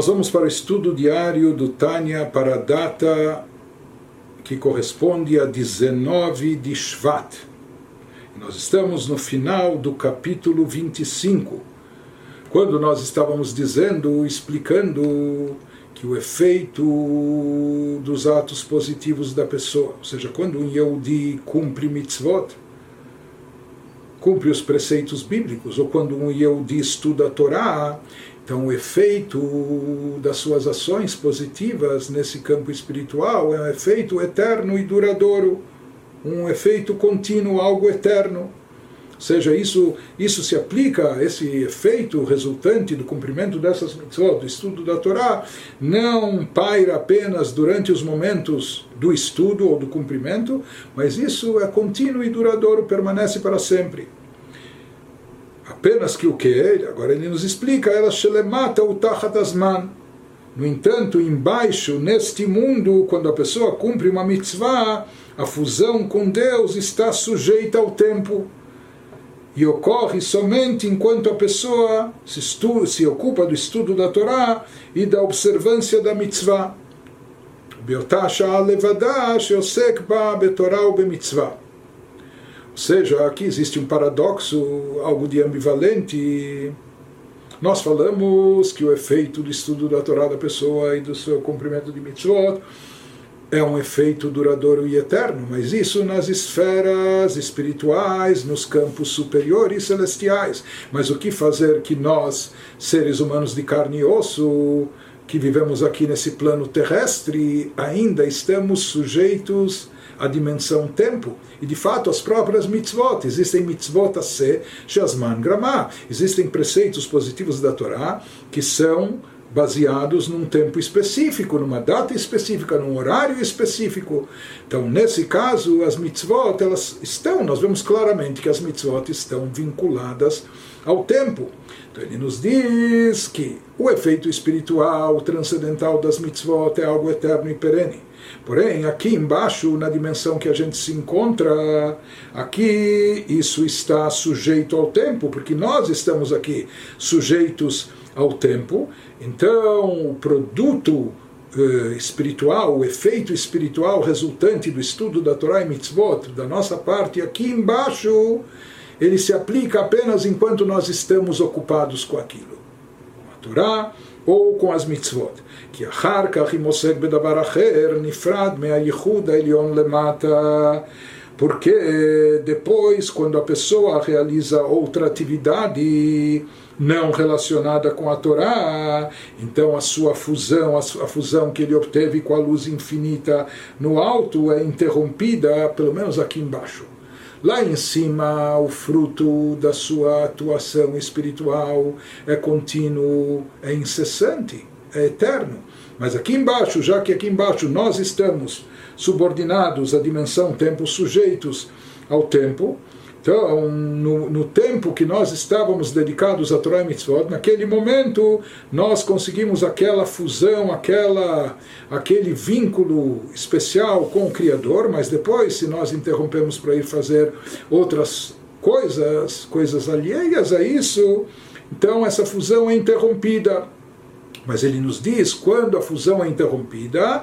Nós vamos para o estudo diário do Tânia para a data que corresponde a 19 de Shvat. Nós estamos no final do capítulo 25, quando nós estávamos dizendo, explicando que o efeito dos atos positivos da pessoa, ou seja, quando um Yehudi cumpre mitzvot, cumpre os preceitos bíblicos, ou quando um Yehudi estuda a Torá, então, o efeito das suas ações positivas nesse campo espiritual é um efeito eterno e duradouro, um efeito contínuo, algo eterno. Ou seja, isso, isso se aplica, esse efeito resultante do cumprimento dessas mitzvot, do estudo da Torá, não paira apenas durante os momentos do estudo ou do cumprimento, mas isso é contínuo e duradouro, permanece para sempre. Apenas que o que é ele, agora ele nos explica, ela shelemata o tachatasman. No entanto, embaixo, neste mundo, quando a pessoa cumpre uma mitzvah, a fusão com Deus está sujeita ao tempo. E ocorre somente enquanto a pessoa se, estuda se ocupa do estudo da Torá e da observância da mitzvah. Beotasha alevadash yosek ba betorah ou bemitzvah. Ou seja, aqui existe um paradoxo, algo de ambivalente. Nós falamos que o efeito do estudo da Torá da pessoa e do seu cumprimento de mitzvot é um efeito duradouro e eterno, mas isso nas esferas espirituais, nos campos superiores celestiais. Mas o que fazer que nós, seres humanos de carne e osso, que vivemos aqui nesse plano terrestre, ainda estamos sujeitos à dimensão tempo? E de fato, as próprias mitzvot, existem mitzvot a se, shazman gramá, existem preceitos positivos da Torá que são baseados num tempo específico, numa data específica, num horário específico. Então, nesse caso, as mitzvot, elas estão, nós vemos claramente que as mitzvot estão vinculadas ao tempo. Então, ele nos diz que o efeito espiritual, transcendental das mitzvot é algo eterno e perene. Porém, aqui embaixo, na dimensão que a gente se encontra, aqui isso está sujeito ao tempo, porque nós estamos aqui sujeitos ao tempo. Então, o produto eh, espiritual, o efeito espiritual resultante do estudo da Torá e Mitzvot, da nossa parte aqui embaixo, ele se aplica apenas enquanto nós estamos ocupados com aquilo. Com a Torá ou com as mitzvot. כי אחר כך אם עוסק בדבר אחר, נפרד מהייחוד העליון למטה. Porque depois, quando a pessoa realiza outra atividade não relacionada com a Torá, então a sua fusão, a fusão que ele obteve com a luz infinita no alto é interrompida, pelo menos aqui embaixo. Lá em cima, o fruto da sua atuação espiritual é contínuo, é incessante, é eterno. Mas aqui embaixo, já que aqui embaixo nós estamos subordinados à dimensão tempo, sujeitos ao tempo, então, no, no, tempo que nós estávamos dedicados a Torah e Mitzvot, naquele momento nós conseguimos aquela fusão, aquela, aquele vínculo especial com o Criador, mas depois, se nós interrompemos para ir fazer outras coisas, coisas alheias a isso, então essa fusão é interrompida. Mas ele nos diz quando a fusão é interrompida,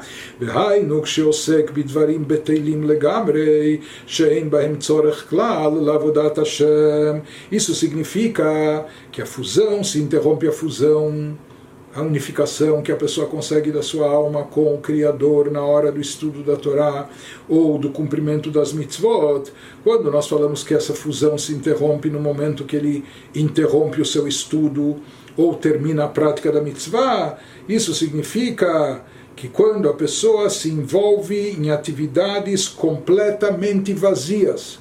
isso significa que a fusão se interrompe a fusão a unificação que a pessoa consegue da sua alma com o Criador na hora do estudo da Torá ou do cumprimento das mitzvot, quando nós falamos que essa fusão se interrompe no momento que ele interrompe o seu estudo ou termina a prática da mitzvah, isso significa que quando a pessoa se envolve em atividades completamente vazias,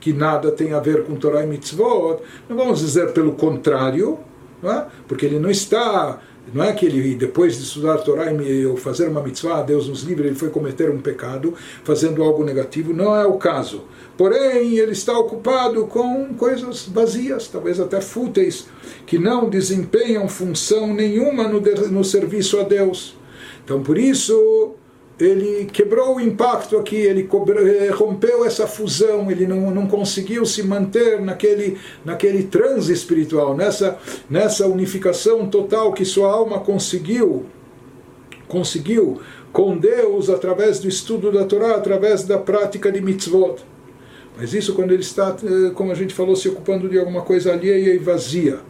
que nada tem a ver com Torah e mitzvot, não vamos dizer pelo contrário, é? porque ele não está não é que ele, depois de estudar a Torá e fazer uma mitzvah, Deus nos livre, ele foi cometer um pecado, fazendo algo negativo. Não é o caso. Porém, ele está ocupado com coisas vazias, talvez até fúteis, que não desempenham função nenhuma no, no serviço a Deus. Então, por isso, ele quebrou o impacto aqui, ele rompeu essa fusão, ele não, não conseguiu se manter naquele, naquele transe espiritual, nessa, nessa unificação total que sua alma conseguiu, conseguiu com Deus através do estudo da Torá, através da prática de mitzvot. Mas isso quando ele está, eh, como a gente falou, se ocupando de alguma coisa alheia e vazia.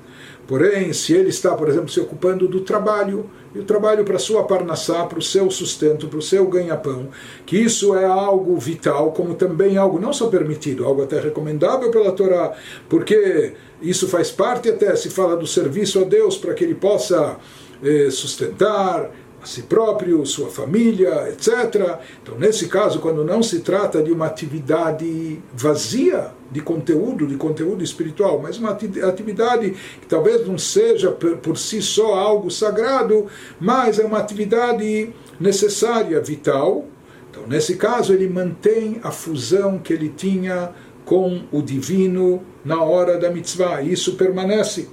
Porém, se ele está, por exemplo, se ocupando do trabalho, e o trabalho para sua parnassá, para o seu sustento, para o seu ganha-pão, que isso é algo vital, como também algo não só permitido, algo até recomendável pela Torá, porque isso faz parte até, se fala do serviço a Deus, para que ele possa eh, sustentar, a si próprio, sua família, etc. Então, nesse caso, quando não se trata de uma atividade vazia de conteúdo, de conteúdo espiritual, mas uma atividade que talvez não seja por si só algo sagrado, mas é uma atividade necessária, vital. Então, nesse caso, ele mantém a fusão que ele tinha com o divino na hora da mitzvah. Isso permanece.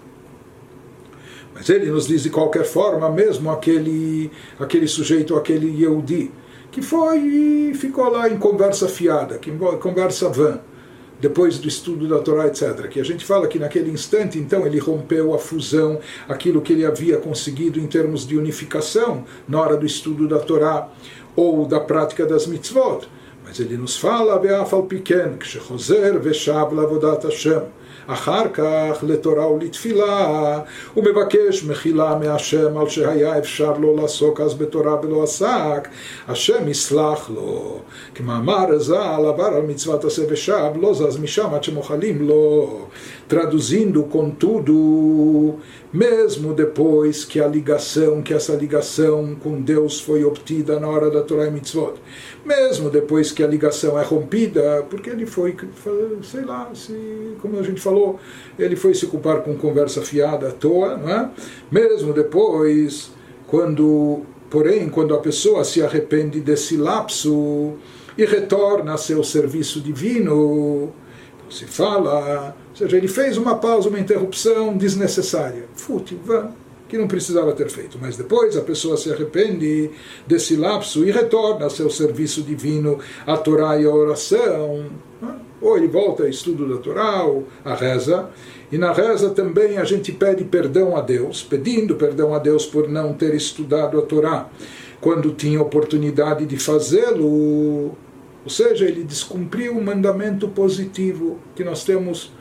Mas ele nos diz de qualquer forma, mesmo aquele, aquele sujeito, aquele Yehudi, que foi e ficou lá em conversa fiada, que conversa vã, depois do estudo da Torá, etc. Que a gente fala que naquele instante, então, ele rompeu a fusão, aquilo que ele havia conseguido em termos de unificação na hora do estudo da Torá ou da prática das mitzvot. Mas ele nos fala, Ve'afal piken, kshechozer ve'shav lavodat Hashem. אחר כך לתורה ולתפילה, הוא מבקש מחילה מהשם על שהיה אפשר לו לעסוק אז בתורה ולא עסק, השם יסלח לו. כמאמר ז"ל עבר על מצוות עשה ושב, לא זז משם עד שמוחלים לו. Traduzindo, contudo, mesmo depois que a ligação, que essa ligação com Deus foi obtida na hora da Torá e Mitzvot, mesmo depois que a ligação é rompida, porque ele foi, sei lá, se, como a gente falou, ele foi se culpar com conversa fiada à toa, não é? Mesmo depois, quando, porém, quando a pessoa se arrepende desse lapso e retorna a seu serviço divino, se fala seja, ele fez uma pausa, uma interrupção desnecessária, fútil, vã, que não precisava ter feito. Mas depois a pessoa se arrepende desse lapso e retorna ao seu serviço divino, a Torá e a oração. Ou ele volta ao estudo da Torá, ou a reza. E na reza também a gente pede perdão a Deus, pedindo perdão a Deus por não ter estudado a Torá quando tinha oportunidade de fazê-lo. Ou seja, ele descumpriu o mandamento positivo que nós temos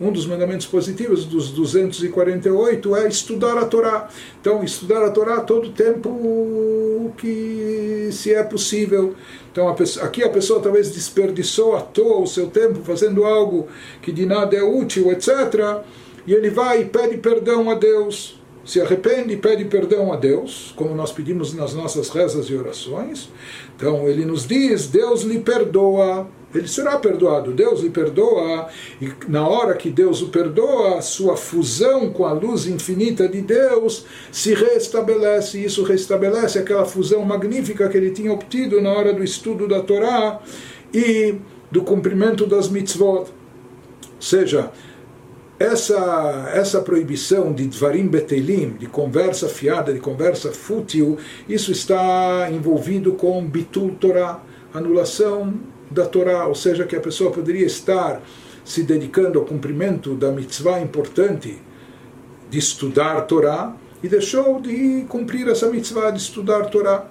um dos mandamentos positivos dos 248 é estudar a Torá. Então, estudar a Torá todo tempo que se é possível. Então, a pessoa, aqui a pessoa talvez desperdiçou à toa o seu tempo fazendo algo que de nada é útil, etc. E ele vai e pede perdão a Deus. Se arrepende e pede perdão a Deus, como nós pedimos nas nossas rezas e orações. Então, ele nos diz: Deus lhe perdoa ele será perdoado. Deus lhe perdoa, e na hora que Deus o perdoa, sua fusão com a luz infinita de Deus se restabelece. Isso restabelece aquela fusão magnífica que ele tinha obtido na hora do estudo da Torá e do cumprimento das mitzvot. Ou seja, essa, essa proibição de dvarim betelim, de conversa fiada, de conversa fútil, isso está envolvido com bitul Torah, anulação da Torá, ou seja, que a pessoa poderia estar se dedicando ao cumprimento da mitzvah importante de estudar Torá e deixou de cumprir essa mitzvah de estudar Torá.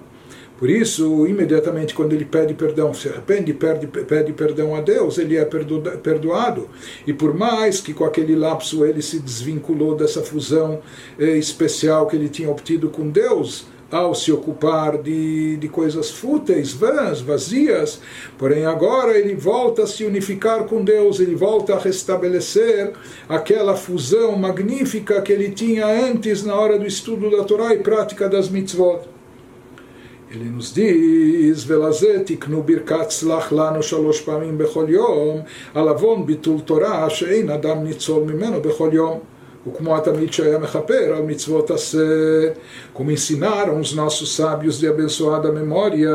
Por isso, imediatamente quando ele pede perdão, se arrepende, pede, pede perdão a Deus, ele é perdoado. E por mais que com aquele lapso ele se desvinculou dessa fusão eh, especial que ele tinha obtido com Deus, ao se ocupar de, de coisas fúteis, vãs, vazias, porém agora ele volta a se unificar com Deus, ele volta a restabelecer aquela fusão magnífica que ele tinha antes na hora do estudo da Torá e prática das mitzvot. Ele nos diz, ולזה תקנו ברכת סלח לנו שלוש פעמים בכל יום, על עוון ביטול תורה שאין אדם ניצול ממנו בכל יום. וכמו התמיד שהיה מכפר על מצוות עשה, como ensinaram os nossos sábios de abençoada memória.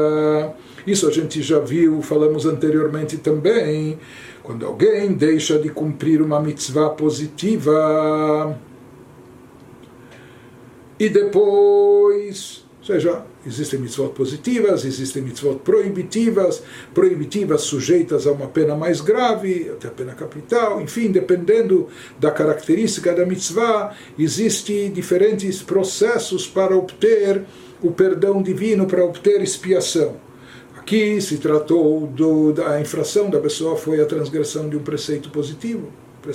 Isso a gente já viu, falamos anteriormente também. Quando alguém deixa de cumprir uma mitzvah positiva e depois Ou seja, existem mitzvot positivas, existem mitzvot proibitivas, proibitivas sujeitas a uma pena mais grave, até a pena capital, enfim, dependendo da característica da mitzvah, existem diferentes processos para obter o perdão divino, para obter expiação. Aqui se tratou do, da infração da pessoa, foi a transgressão de um preceito positivo.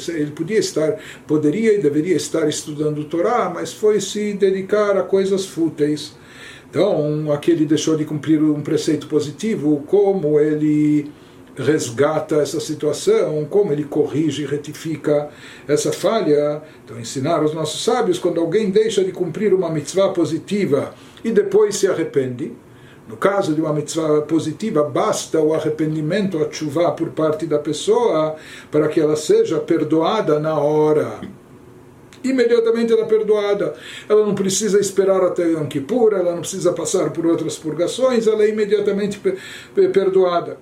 Ele podia estar, poderia e deveria estar estudando o Torá, mas foi se dedicar a coisas fúteis então, aqui ele deixou de cumprir um preceito positivo, como ele resgata essa situação, como ele corrige e retifica essa falha. Então, ensinar os nossos sábios, quando alguém deixa de cumprir uma mitzvah positiva e depois se arrepende, no caso de uma mitzvah positiva, basta o arrependimento, a chuva por parte da pessoa, para que ela seja perdoada na hora imediatamente ela é perdoada. Ela não precisa esperar até Yom Kippur, ela não precisa passar por outras purgações, ela é imediatamente perdoada.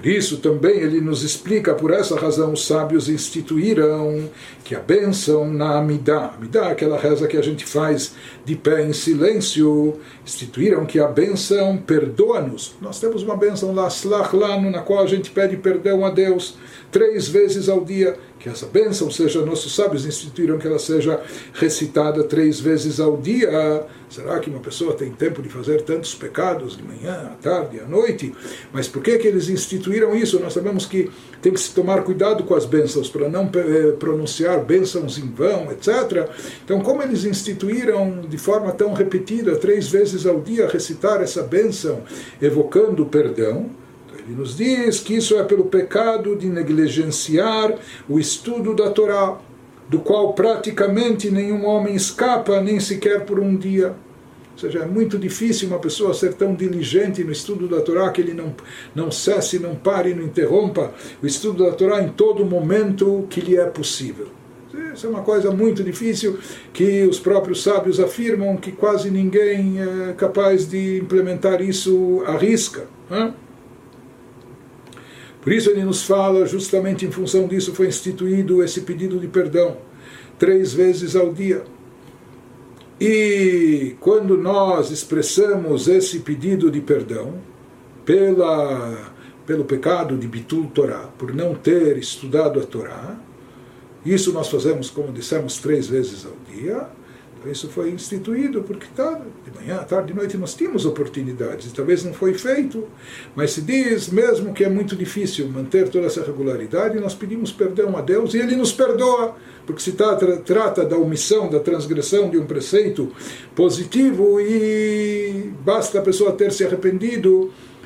Por isso também ele nos explica, por essa razão os sábios instituíram que a bênção na Amidá, Amidá aquela reza que a gente faz de pé em silêncio, instituíram que a bênção perdoa-nos. Nós temos uma bênção lá, Slach Lano, na qual a gente pede perdão a Deus três vezes ao dia que essa bênção seja, nossos sábios instituíram que ela seja recitada três vezes ao dia. Será que uma pessoa tem tempo de fazer tantos pecados de manhã, à tarde, à noite? Mas por que, que eles instituíram isso? Nós sabemos que tem que se tomar cuidado com as bênçãos para não eh, pronunciar bênçãos em vão, etc. Então, como eles instituíram de forma tão repetida, três vezes ao dia, recitar essa bênção, evocando o perdão, ele nos diz que isso é pelo pecado de negligenciar o estudo da Torá, do qual praticamente nenhum homem escapa, nem sequer por um dia. Ou seja, é muito difícil uma pessoa ser tão diligente no estudo da Torá que ele não, não cesse, não pare, não interrompa o estudo da Torá em todo momento que lhe é possível. Isso é uma coisa muito difícil que os próprios sábios afirmam que quase ninguém é capaz de implementar isso à risca. Né? Por isso ele nos fala, justamente em função disso foi instituído esse pedido de perdão, três vezes ao dia. E quando nós expressamos esse pedido de perdão pela, pelo pecado de Bitul Torá, por não ter estudado a Torá, isso nós fazemos, como dissemos, três vezes ao dia, isso foi instituído porque tá, de manhã, tarde, de noite nós tínhamos oportunidades, talvez não foi feito, mas se diz mesmo que é muito difícil manter toda essa regularidade, nós pedimos perdão a Deus e Ele nos perdoa, porque se trata, trata da omissão, da transgressão de um preceito positivo e basta a pessoa ter se arrependido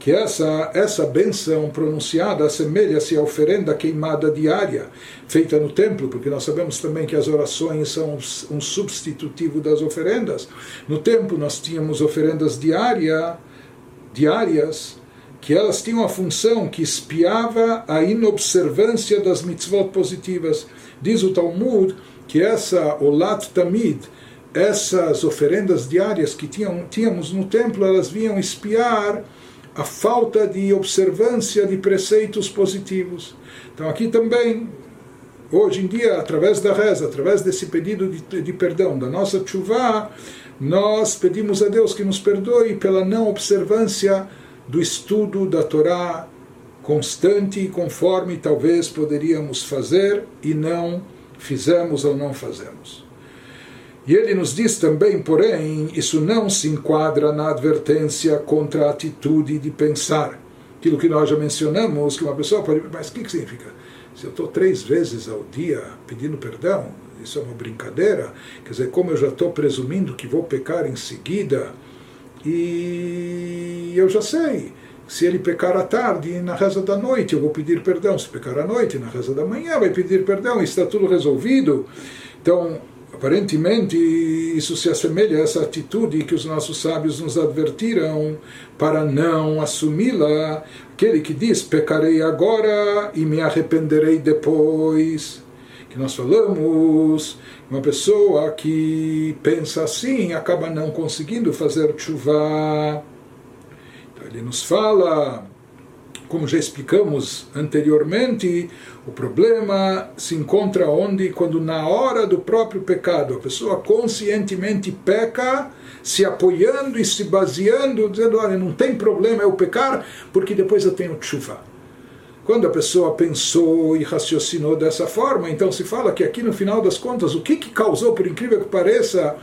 que essa, essa benção pronunciada assemelha-se à oferenda queimada diária feita no templo, porque nós sabemos também que as orações são um substitutivo das oferendas. No templo nós tínhamos oferendas diária, diárias, que elas tinham a função que espiava a inobservância das mitzvot positivas. Diz o Talmud que essa Olat Tamid, essas oferendas diárias que tinham, tínhamos no templo, elas vinham espiar a falta de observância de preceitos positivos. Então aqui também, hoje em dia, através da reza, através desse pedido de, de perdão da nossa chuva, nós pedimos a Deus que nos perdoe pela não observância do estudo da Torá constante e conforme talvez poderíamos fazer e não fizemos ou não fazemos. E ele nos diz também, porém, isso não se enquadra na advertência contra a atitude de pensar. Aquilo que nós já mencionamos, que uma pessoa pode. Mas o que, que significa? Se eu estou três vezes ao dia pedindo perdão, isso é uma brincadeira. Quer dizer, como eu já estou presumindo que vou pecar em seguida, e eu já sei. Se ele pecar à tarde, na reza da noite, eu vou pedir perdão. Se pecar à noite, na reza da manhã, vai pedir perdão. Está tudo resolvido. Então, Aparentemente, isso se assemelha a essa atitude que os nossos sábios nos advertiram para não assumi-la. Aquele que diz: pecarei agora e me arrependerei depois. Que nós falamos, uma pessoa que pensa assim acaba não conseguindo fazer chuva. Então ele nos fala como já explicamos anteriormente, o problema se encontra onde? Quando na hora do próprio pecado, a pessoa conscientemente peca, se apoiando e se baseando, dizendo, olha, não tem problema eu pecar, porque depois eu tenho chuva. Quando a pessoa pensou e raciocinou dessa forma, então se fala que aqui no final das contas, o que, que causou, por incrível que pareça,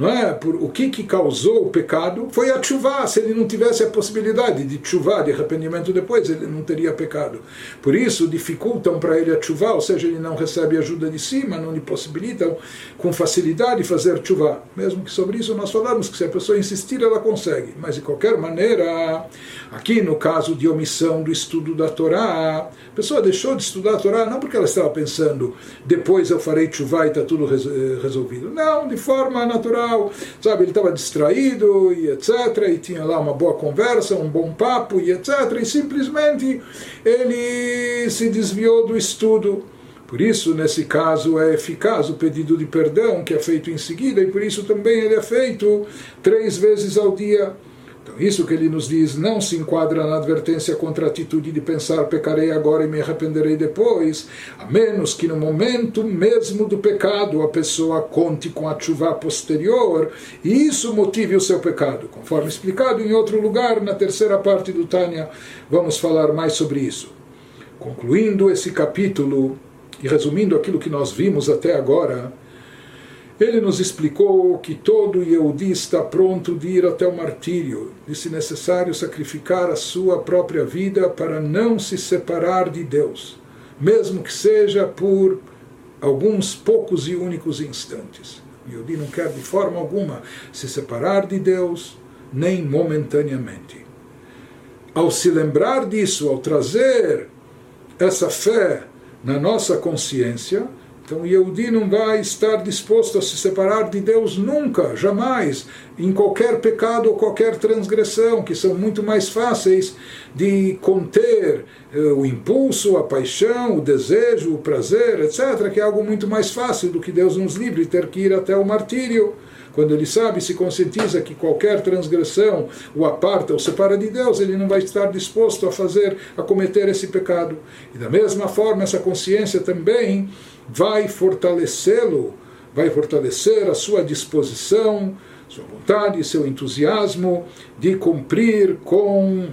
não é? Por, o que, que causou o pecado foi a chuva. Se ele não tivesse a possibilidade de chuva, de arrependimento depois, ele não teria pecado. Por isso, dificultam para ele a chuva, ou seja, ele não recebe ajuda de cima, não lhe possibilitam com facilidade fazer chuva. Mesmo que sobre isso nós falamos que se a pessoa insistir, ela consegue. Mas de qualquer maneira, aqui no caso de omissão do estudo da Torá, a pessoa deixou de estudar a Torá não porque ela estava pensando, depois eu farei chuva e está tudo eh, resolvido. Não, de forma natural sabe? Ele estava distraído e etc. E tinha lá uma boa conversa, um bom papo e etc. E simplesmente ele se desviou do estudo. Por isso, nesse caso, é eficaz o pedido de perdão que é feito em seguida, e por isso também ele é feito três vezes ao dia. Então, isso que ele nos diz não se enquadra na advertência contra a atitude de pensar pecarei agora e me arrependerei depois, a menos que no momento mesmo do pecado a pessoa conte com a chuva posterior e isso motive o seu pecado. Conforme explicado em outro lugar, na terceira parte do Tânia, vamos falar mais sobre isso. Concluindo esse capítulo e resumindo aquilo que nós vimos até agora, ele nos explicou que todo Yehudi está pronto de ir até o martírio, de se necessário sacrificar a sua própria vida para não se separar de Deus, mesmo que seja por alguns poucos e únicos instantes. Yehudi não quer de forma alguma se separar de Deus, nem momentaneamente. Ao se lembrar disso, ao trazer essa fé na nossa consciência, então Yehudi não vai estar disposto a se separar de Deus nunca, jamais, em qualquer pecado ou qualquer transgressão, que são muito mais fáceis de conter eh, o impulso, a paixão, o desejo, o prazer, etc., que é algo muito mais fácil do que Deus nos livre ter que ir até o martírio quando ele sabe, se conscientiza que qualquer transgressão o aparta ou separa de Deus, ele não vai estar disposto a fazer, a cometer esse pecado. E da mesma forma, essa consciência também vai fortalecê-lo, vai fortalecer a sua disposição, sua vontade, seu entusiasmo de cumprir com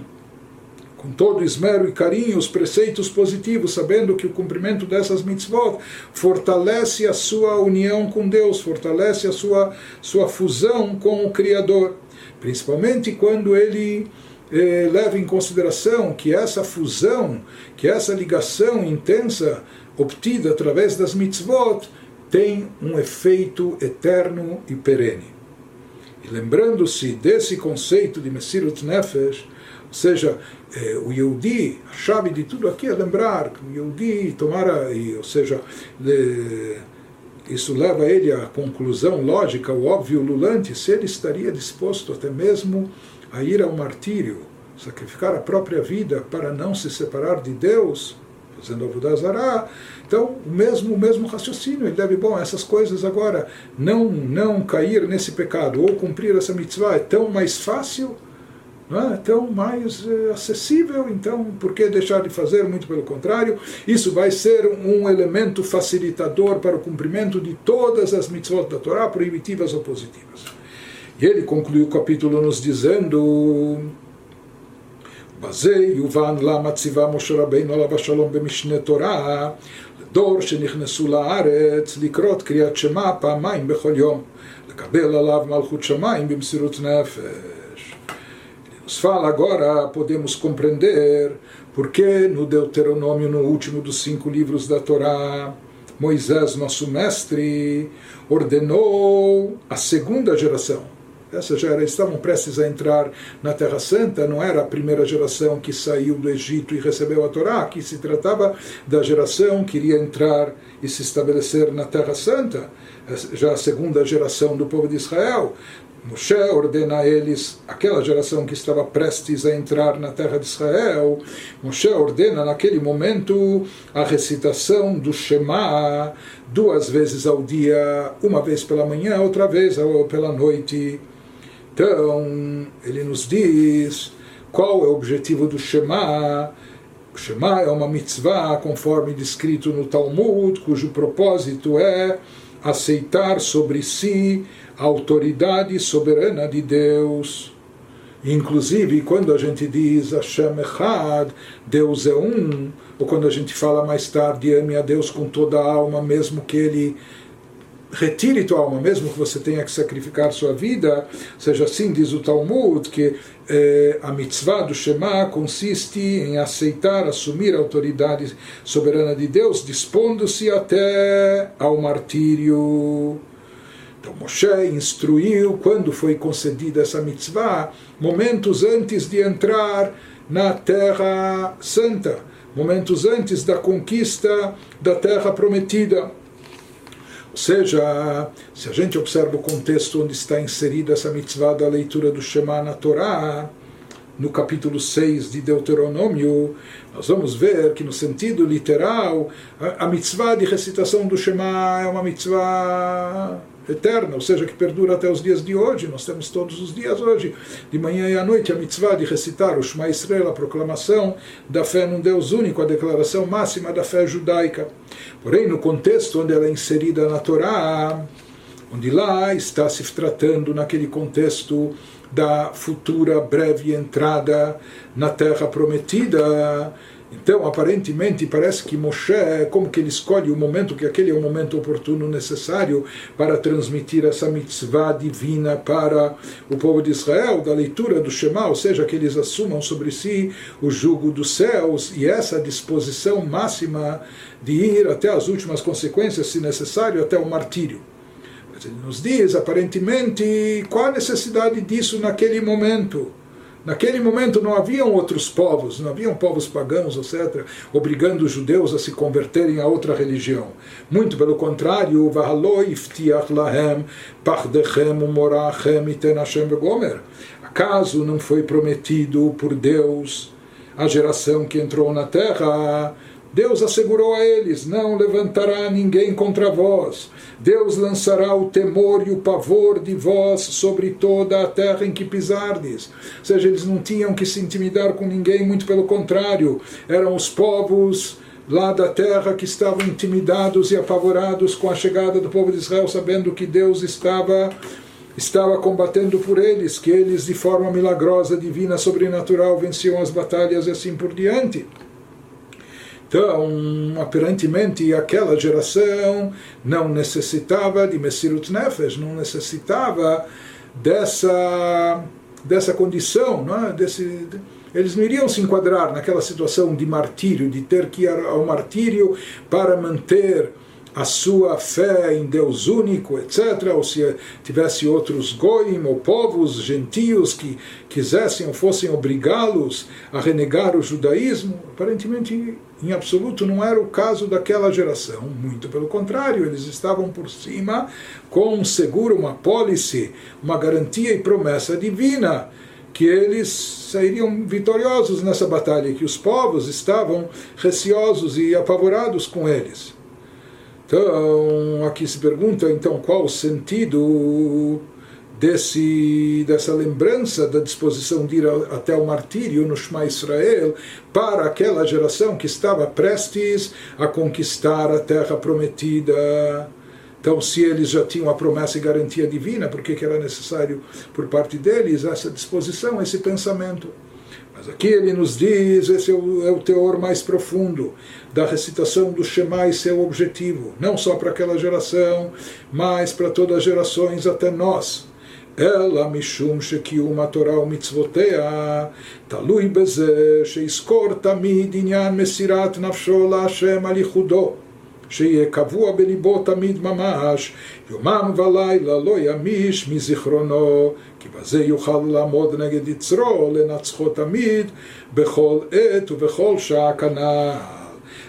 com todo esmero e carinho os preceitos positivos, sabendo que o cumprimento dessas mitzvot fortalece a sua união com Deus, fortalece a sua, sua fusão com o Criador. Principalmente quando ele eh, leva em consideração que essa fusão, que essa ligação intensa obtida através das mitzvot tem um efeito eterno e perene. E lembrando-se desse conceito de Messirut Nefesh, ou seja, eh, o Yehudi, a chave de tudo aqui é lembrar que o Yehudi tomara, ou seja, isso leva ele à conclusão lógica, o óbvio lulante, se ele estaria disposto até mesmo a ir ao martírio, sacrificar a própria vida para não se separar de Deus, fazendo Avodazará. Então, o mesmo, o mesmo raciocínio, ele deve, bom, essas coisas agora, não, não cair nesse pecado ou cumprir essa mitzvah é tão mais fácil, não é? tão mais é, acessível, então por que deixar de fazer? Muito pelo contrário, isso vai ser um elemento facilitador para o cumprimento de todas as mitzvot da Torá, proibitivas ou positivas. E ele conclui o capítulo nos dizendo בזה יובן למה ציווה משה רבינו עליו השלום במשנה תורה לדור שנכנסו לארץ לקרות קריאת שמע פעמיים בכל יום, לקבל עליו מלכות שמיים במסירות נפש. Nos fala agora, podemos compreender porque no Deuteronômio, no último dos cinco livros da Torá, Moisés, nosso mestre, ordenou a segunda geração essa já estavam prestes a entrar na Terra Santa, não era a primeira geração que saiu do Egito e recebeu a Torá, que se tratava da geração que iria entrar e se estabelecer na Terra Santa. já a segunda geração do povo de Israel. Moshe ordena a eles, aquela geração que estava prestes a entrar na terra de Israel, Moshe ordena naquele momento a recitação do Shema duas vezes ao dia, uma vez pela manhã, outra vez pela noite. Então, ele nos diz qual é o objetivo do Shema. O Shema é uma mitzvah, conforme descrito no Talmud, cujo propósito é aceitar sobre si a autoridade soberana de Deus. Inclusive, quando a gente diz Hashem Echad, Deus é um, ou quando a gente fala mais tarde, ame a Deus com toda a alma, mesmo que ele retire tua alma, mesmo que você tenha que sacrificar sua vida, seja assim, diz o Talmud, que eh, a mitzvah do Shema consiste em aceitar, assumir a autoridade soberana de Deus, dispondo-se até ao martírio. Então Moshe instruiu quando foi concedida essa mitzvah, momentos antes de entrar na Terra Santa, momentos antes da conquista da Terra Prometida. Seja, se a gente observa o contexto onde está inserida essa mitzvah da leitura do Shema na Torá, no capítulo 6 de Deuteronômio, nós vamos ver que, no sentido literal, a mitzvah de recitação do Shema é uma mitzvah eterna, ou seja, que perdura até os dias de hoje. Nós temos todos os dias hoje, de manhã e à noite, a mitzvah de recitar o Shema Israel, a proclamação da fé num Deus único, a declaração máxima da fé judaica. Porém, no contexto onde ela é inserida na Torá, onde lá está se tratando naquele contexto da futura breve entrada na terra prometida, então, aparentemente, parece que Moshe, como que ele escolhe o momento, que aquele é o momento oportuno necessário para transmitir essa mitzvah divina para o povo de Israel, da leitura do Shema, ou seja, que eles assumam sobre si o jugo dos céus e essa disposição máxima de ir até as últimas consequências, se necessário, até o martírio. Mas ele nos diz, aparentemente, qual a necessidade disso naquele momento? Naquele momento não haviam outros povos, não haviam povos pagãos, etc., obrigando os judeus a se converterem a outra religião. Muito pelo contrário, Acaso não foi prometido por Deus a geração que entrou na terra Deus assegurou a eles: Não levantará ninguém contra vós. Deus lançará o temor e o pavor de vós sobre toda a terra em que pisardes. Ou seja, eles não tinham que se intimidar com ninguém, muito pelo contrário, eram os povos lá da terra que estavam intimidados e apavorados com a chegada do povo de Israel, sabendo que Deus estava estava combatendo por eles, que eles de forma milagrosa, divina, sobrenatural venciam as batalhas e assim por diante. Então, aparentemente, aquela geração não necessitava de Messirut Nefesh, não necessitava dessa, dessa condição, não é? Desse, eles não iriam se enquadrar naquela situação de martírio, de ter que ir ao martírio para manter a sua fé em Deus único, etc., ou se tivesse outros goim ou povos gentios que quisessem ou fossem obrigá-los a renegar o judaísmo, aparentemente, em absoluto, não era o caso daquela geração. Muito pelo contrário, eles estavam por cima com um seguro, uma pólice, uma garantia e promessa divina que eles sairiam vitoriosos nessa batalha, que os povos estavam receosos e apavorados com eles. Então, aqui se pergunta então qual o sentido desse, dessa lembrança da disposição de ir até o martírio no Shema Israel para aquela geração que estava prestes a conquistar a terra prometida. Então, se eles já tinham a promessa e garantia divina, por que era necessário por parte deles essa disposição, esse pensamento? Mas aqui ele nos diz, esse é o, é o teor mais profundo da recitação do Shema e seu objetivo, não só para aquela geração, mas para todas as gerações até nós. אלא משום שקיום התורה ומצוותיה תלוי בזה שיזכור תמיד עניין מסירת נפשו להשם על ייחודו. שיהיה קבוע בליבו תמיד ממש, יומם ולילה לא ימיש מזיכרונו, כי בזה יוכל לעמוד נגד יצרו, לנצחו תמיד, בכל עת ובכל שעה כנ"ל.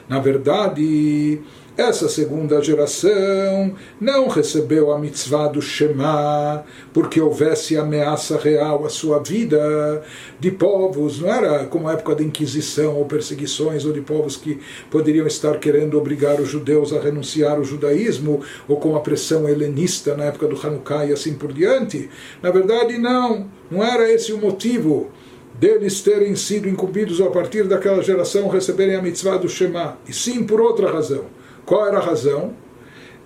na verdade, essa segunda geração não recebeu a mitzvah do Shema porque houvesse ameaça real à sua vida de povos, não era como a época da Inquisição ou perseguições ou de povos que poderiam estar querendo obrigar os judeus a renunciar ao judaísmo ou com a pressão helenista na época do Hanukkah e assim por diante. Na verdade, não, não era esse o motivo deles terem sido incumbidos a partir daquela geração receberem a mitzvah do Shema, e sim por outra razão qual era a razão?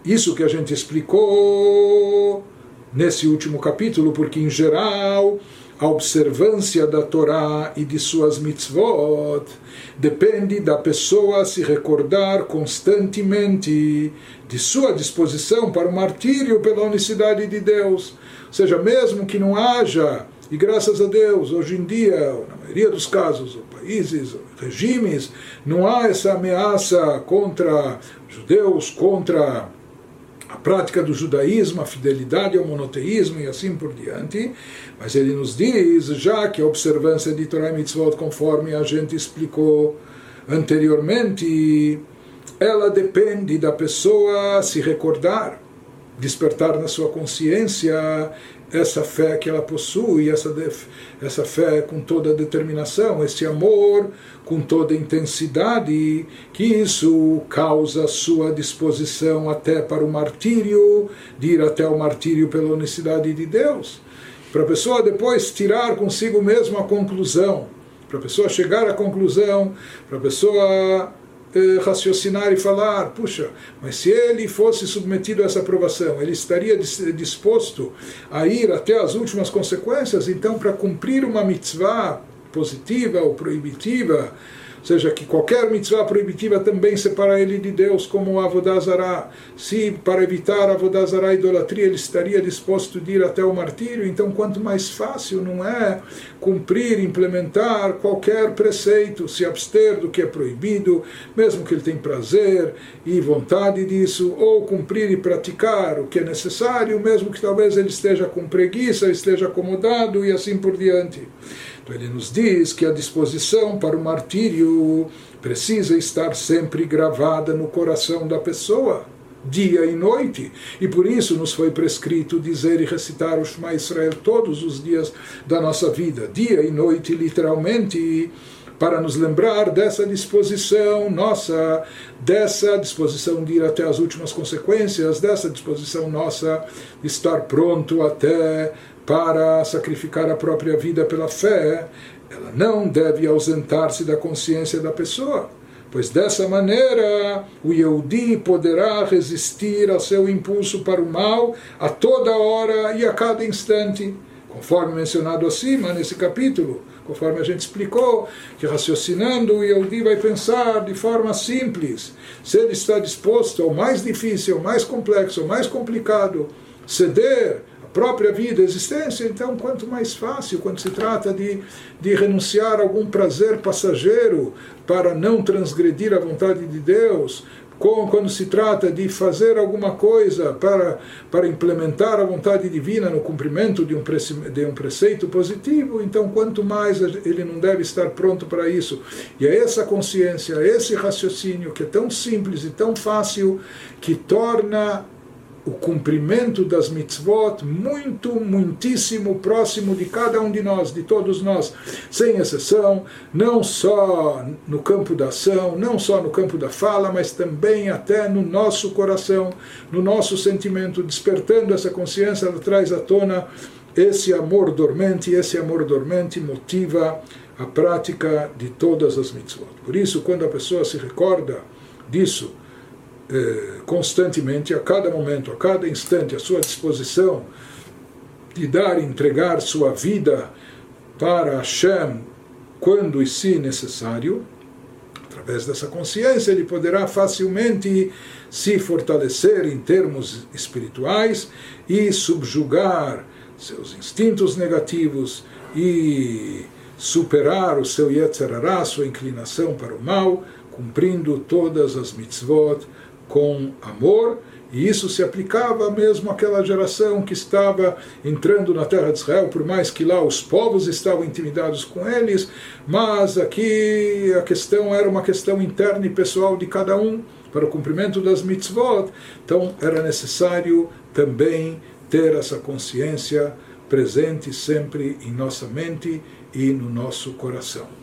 Isso que a gente explicou nesse último capítulo, porque em geral a observância da Torá e de suas mitzvot depende da pessoa se recordar constantemente de sua disposição para o martírio pela unicidade de Deus. Ou seja, mesmo que não haja, e graças a Deus, hoje em dia, na maioria dos casos, países, regimes, não há essa ameaça contra judeus, contra a prática do judaísmo, a fidelidade ao monoteísmo e assim por diante. Mas ele nos diz, já que a observância de Torah e Mitzvot, conforme a gente explicou anteriormente, ela depende da pessoa se recordar, despertar na sua consciência essa fé que ela possui, essa, essa fé com toda determinação, esse amor com toda intensidade, que isso causa sua disposição até para o martírio, de ir até o martírio pela unicidade de Deus. Para a pessoa depois tirar consigo mesmo a conclusão, para a pessoa chegar à conclusão, para a pessoa eh, raciocinar e falar, puxa, mas se ele fosse submetido a essa aprovação, ele estaria disposto a ir até as últimas consequências, então para cumprir uma mitzvah positiva ou proibitiva, seja, que qualquer mitzvah proibitiva também separa ele de Deus, como Avodazará. Se para evitar Avodazará a idolatria ele estaria disposto a ir até o martírio, então quanto mais fácil não é cumprir, implementar qualquer preceito, se abster do que é proibido, mesmo que ele tenha prazer e vontade disso, ou cumprir e praticar o que é necessário, mesmo que talvez ele esteja com preguiça, esteja acomodado e assim por diante. Então ele nos diz que a disposição para o martírio precisa estar sempre gravada no coração da pessoa, dia e noite. E por isso nos foi prescrito dizer e recitar o Shema Israel todos os dias da nossa vida, dia e noite, literalmente para nos lembrar dessa disposição nossa, dessa disposição de ir até as últimas consequências, dessa disposição nossa de estar pronto até para sacrificar a própria vida pela fé, ela não deve ausentar-se da consciência da pessoa, pois dessa maneira o Yehudi poderá resistir ao seu impulso para o mal a toda hora e a cada instante, conforme mencionado acima nesse capítulo. Conforme a gente explicou, que raciocinando o Yehudi vai pensar de forma simples. Se ele está disposto ao mais difícil, ao mais complexo, ao mais complicado, ceder própria vida, existência, então quanto mais fácil quando se trata de, de renunciar a algum prazer passageiro para não transgredir a vontade de Deus, quando se trata de fazer alguma coisa para, para implementar a vontade divina no cumprimento de um, de um preceito positivo, então quanto mais ele não deve estar pronto para isso. E é essa consciência, esse raciocínio que é tão simples e tão fácil que torna o cumprimento das mitzvot muito, muitíssimo próximo de cada um de nós, de todos nós, sem exceção, não só no campo da ação, não só no campo da fala, mas também até no nosso coração, no nosso sentimento, despertando essa consciência, ela traz à tona esse amor dormente, e esse amor dormente motiva a prática de todas as mitzvot. Por isso, quando a pessoa se recorda disso, eh, constantemente, a cada momento, a cada instante, a sua disposição de dar e entregar sua vida para Hashem quando e se necessário, através dessa consciência ele poderá facilmente se fortalecer em termos espirituais e subjugar seus instintos negativos e superar o seu Yetzirará, sua inclinação para o mal, cumprindo todas as mitzvot com amor, e isso se aplicava mesmo àquela geração que estava entrando na terra de Israel, por mais que lá os povos estavam intimidados com eles, mas aqui a questão era uma questão interna e pessoal de cada um para o cumprimento das mitzvot, então era necessário também ter essa consciência presente sempre em nossa mente e no nosso coração.